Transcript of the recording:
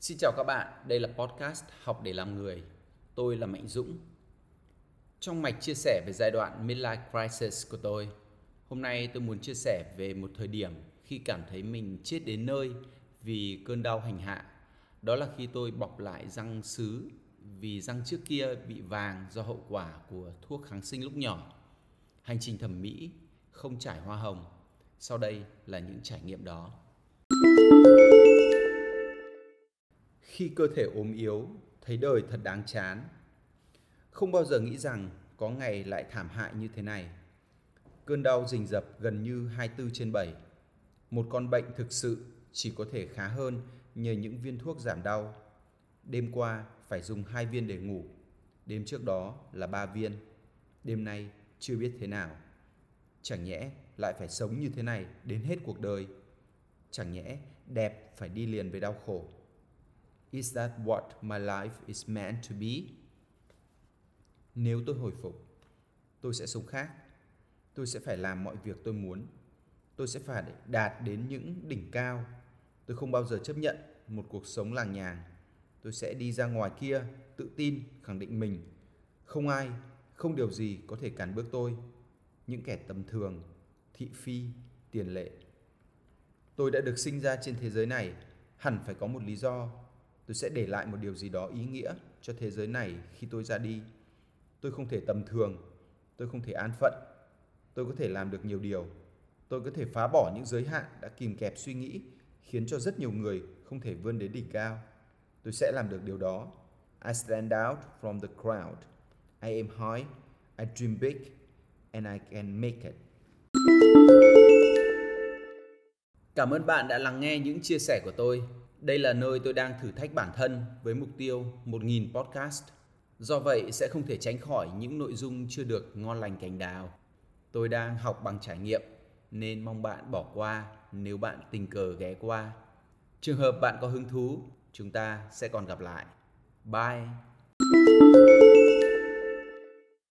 Xin chào các bạn, đây là podcast Học để làm người. Tôi là Mạnh Dũng. Trong mạch chia sẻ về giai đoạn midlife crisis của tôi, hôm nay tôi muốn chia sẻ về một thời điểm khi cảm thấy mình chết đến nơi vì cơn đau hành hạ. Đó là khi tôi bọc lại răng sứ vì răng trước kia bị vàng do hậu quả của thuốc kháng sinh lúc nhỏ. Hành trình thẩm mỹ không trải hoa hồng. Sau đây là những trải nghiệm đó. Khi cơ thể ốm yếu, thấy đời thật đáng chán. Không bao giờ nghĩ rằng có ngày lại thảm hại như thế này. Cơn đau rình rập gần như 24 trên 7. Một con bệnh thực sự chỉ có thể khá hơn nhờ những viên thuốc giảm đau. Đêm qua phải dùng hai viên để ngủ, đêm trước đó là ba viên, đêm nay chưa biết thế nào. Chẳng nhẽ lại phải sống như thế này đến hết cuộc đời? Chẳng nhẽ đẹp phải đi liền với đau khổ? Is that what my life is meant to be? Nếu tôi hồi phục, tôi sẽ sống khác. Tôi sẽ phải làm mọi việc tôi muốn. Tôi sẽ phải đạt đến những đỉnh cao. Tôi không bao giờ chấp nhận một cuộc sống làng nhàng. Tôi sẽ đi ra ngoài kia, tự tin, khẳng định mình. Không ai, không điều gì có thể cản bước tôi. Những kẻ tầm thường, thị phi, tiền lệ. Tôi đã được sinh ra trên thế giới này, hẳn phải có một lý do tôi sẽ để lại một điều gì đó ý nghĩa cho thế giới này khi tôi ra đi. Tôi không thể tầm thường, tôi không thể an phận. Tôi có thể làm được nhiều điều. Tôi có thể phá bỏ những giới hạn đã kìm kẹp suy nghĩ, khiến cho rất nhiều người không thể vươn đến đỉnh cao. Tôi sẽ làm được điều đó. I stand out from the crowd. I aim high. I dream big and I can make it. Cảm ơn bạn đã lắng nghe những chia sẻ của tôi. Đây là nơi tôi đang thử thách bản thân với mục tiêu 1.000 podcast. Do vậy sẽ không thể tránh khỏi những nội dung chưa được ngon lành cành đào. Tôi đang học bằng trải nghiệm nên mong bạn bỏ qua nếu bạn tình cờ ghé qua. Trường hợp bạn có hứng thú, chúng ta sẽ còn gặp lại. Bye!